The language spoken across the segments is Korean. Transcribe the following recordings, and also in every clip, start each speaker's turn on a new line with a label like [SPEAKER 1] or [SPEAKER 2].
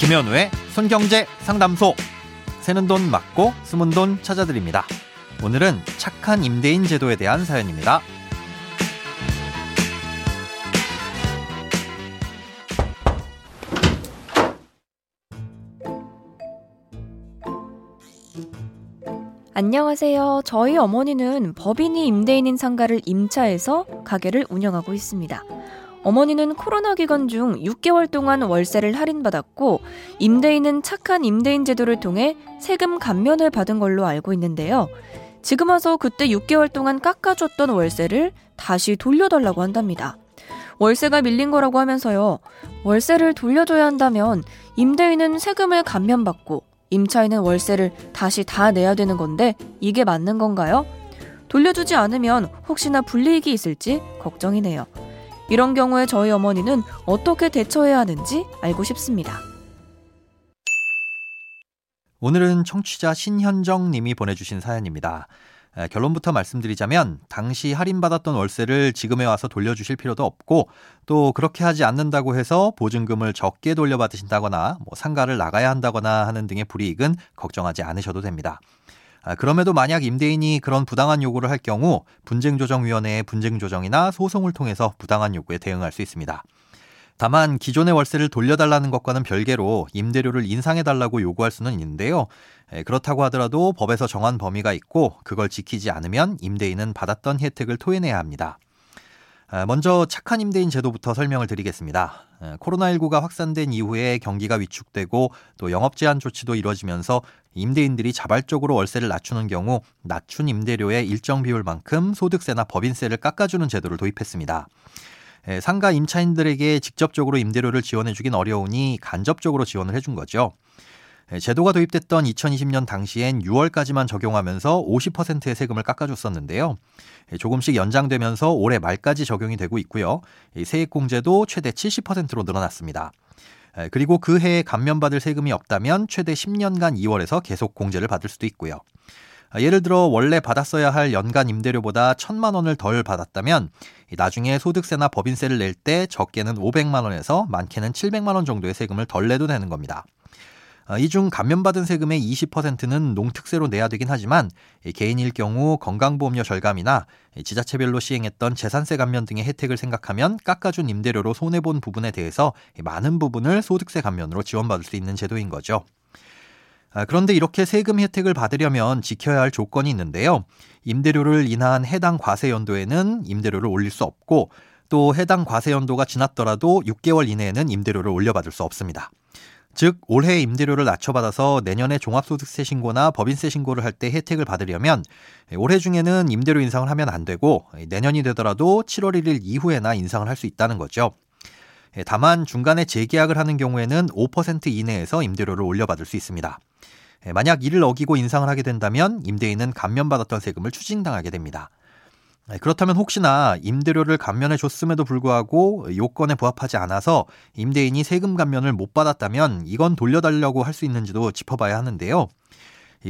[SPEAKER 1] 김현우의 손경제 상담소. 새는 돈 맞고 숨은 돈 찾아드립니다. 오늘은 착한 임대인 제도에 대한 사연입니다.
[SPEAKER 2] 안녕하세요. 저희 어머니는 법인이 임대인인 상가를 임차해서 가게를 운영하고 있습니다. 어머니는 코로나 기간 중 6개월 동안 월세를 할인받았고 임대인은 착한 임대인 제도를 통해 세금 감면을 받은 걸로 알고 있는데요. 지금 와서 그때 6개월 동안 깎아줬던 월세를 다시 돌려달라고 한답니다. 월세가 밀린 거라고 하면서요. 월세를 돌려줘야 한다면 임대인은 세금을 감면받고 임차인은 월세를 다시 다 내야 되는 건데 이게 맞는 건가요? 돌려주지 않으면 혹시나 불이익이 있을지 걱정이네요. 이런 경우에 저희 어머니는 어떻게 대처해야 하는지 알고 싶습니다.
[SPEAKER 1] 오늘은 청취자 신현정 님이 보내주신 사연입니다. 결론부터 말씀드리자면 당시 할인받았던 월세를 지금에 와서 돌려주실 필요도 없고 또 그렇게 하지 않는다고 해서 보증금을 적게 돌려받으신다거나 뭐 상가를 나가야 한다거나 하는 등의 불이익은 걱정하지 않으셔도 됩니다. 아, 그럼에도 만약 임대인이 그런 부당한 요구를 할 경우 분쟁조정위원회의 분쟁조정이나 소송을 통해서 부당한 요구에 대응할 수 있습니다. 다만 기존의 월세를 돌려달라는 것과는 별개로 임대료를 인상해달라고 요구할 수는 있는데요. 그렇다고 하더라도 법에서 정한 범위가 있고 그걸 지키지 않으면 임대인은 받았던 혜택을 토해내야 합니다. 아, 먼저 착한 임대인 제도부터 설명을 드리겠습니다. 코로나19가 확산된 이후에 경기가 위축되고 또 영업 제한 조치도 이뤄지면서 임대인들이 자발적으로 월세를 낮추는 경우 낮춘 임대료의 일정 비율만큼 소득세나 법인세를 깎아주는 제도를 도입했습니다. 상가 임차인들에게 직접적으로 임대료를 지원해주긴 어려우니 간접적으로 지원을 해준 거죠. 제도가 도입됐던 2020년 당시엔 6월까지만 적용하면서 50%의 세금을 깎아줬었는데요. 조금씩 연장되면서 올해 말까지 적용이 되고 있고요. 세액공제도 최대 70%로 늘어났습니다. 그리고 그 해에 감면받을 세금이 없다면 최대 10년간 2월에서 계속 공제를 받을 수도 있고요. 예를 들어 원래 받았어야 할 연간 임대료보다 1천만 원을 덜 받았다면 나중에 소득세나 법인세를 낼 때 적게는 500만 원에서 많게는 700만 원 정도의 세금을 덜 내도 되는 겁니다. 이 중 감면받은 세금의 20%는 농특세로 내야 되긴 하지만 개인일 경우 건강보험료 절감이나 지자체별로 시행했던 재산세 감면 등의 혜택을 생각하면 깎아준 임대료로 손해본 부분에 대해서 많은 부분을 소득세 감면으로 지원받을 수 있는 제도인 거죠. 아, 그런데 이렇게 세금 혜택을 받으려면 지켜야 할 조건이 있는데요. 임대료를 인한 해당 과세 연도에는 임대료를 올릴 수 없고 또 해당 과세 연도가 지났더라도 6개월 이내에는 임대료를 올려받을 수 없습니다. 즉 올해 임대료를 낮춰받아서 내년에 종합소득세 신고나 법인세 신고를 할 때 혜택을 받으려면 올해 중에는 임대료 인상을 하면 안 되고 내년이 되더라도 7월 1일 이후에나 인상을 할 수 있다는 거죠. 다만 중간에 재계약을 하는 경우에는 5% 이내에서 임대료를 올려받을 수 있습니다. 예, 만약 이를 어기고 인상을 하게 된다면 임대인은 감면받았던 세금을 추징당하게 됩니다. 예, 그렇다면 혹시나 임대료를 감면해 줬음에도 불구하고 요건에 부합하지 않아서 임대인이 세금 감면을 못 받았다면 이건 돌려달라고 할 수 있는지도 짚어봐야 하는데요.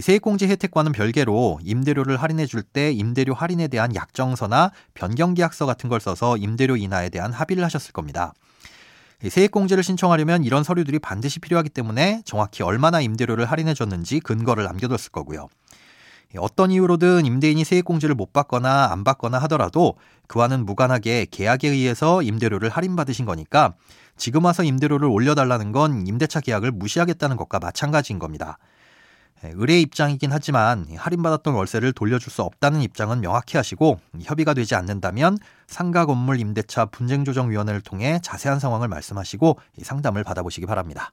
[SPEAKER 1] 세액공제 혜택과는 별개로 임대료를 할인해 줄 때 임대료 할인에 대한 약정서나 변경계약서 같은 걸 써서 임대료 인하에 대한 합의를 하셨을 겁니다. 세액공제를 신청하려면 이런 서류들이 반드시 필요하기 때문에 정확히 얼마나 임대료를 할인해 줬는지 근거를 남겨뒀을 거고요. 어떤 이유로든 임대인이 세액공제를 못 받거나 안 받거나 하더라도 그와는 무관하게 계약에 의해서 임대료를 할인받으신 거니까 지금 와서 임대료를 올려달라는 건 임대차 계약을 무시하겠다는 것과 마찬가지인 겁니다. 예, 의뢰 입장이긴 하지만 할인받았던 월세를 돌려줄 수 없다는 입장은 명확히 하시고 협의가 되지 않는다면 상가 건물 임대차 분쟁조정위원회를 통해 자세한 상황을 말씀하시고 상담을 받아보시기 바랍니다.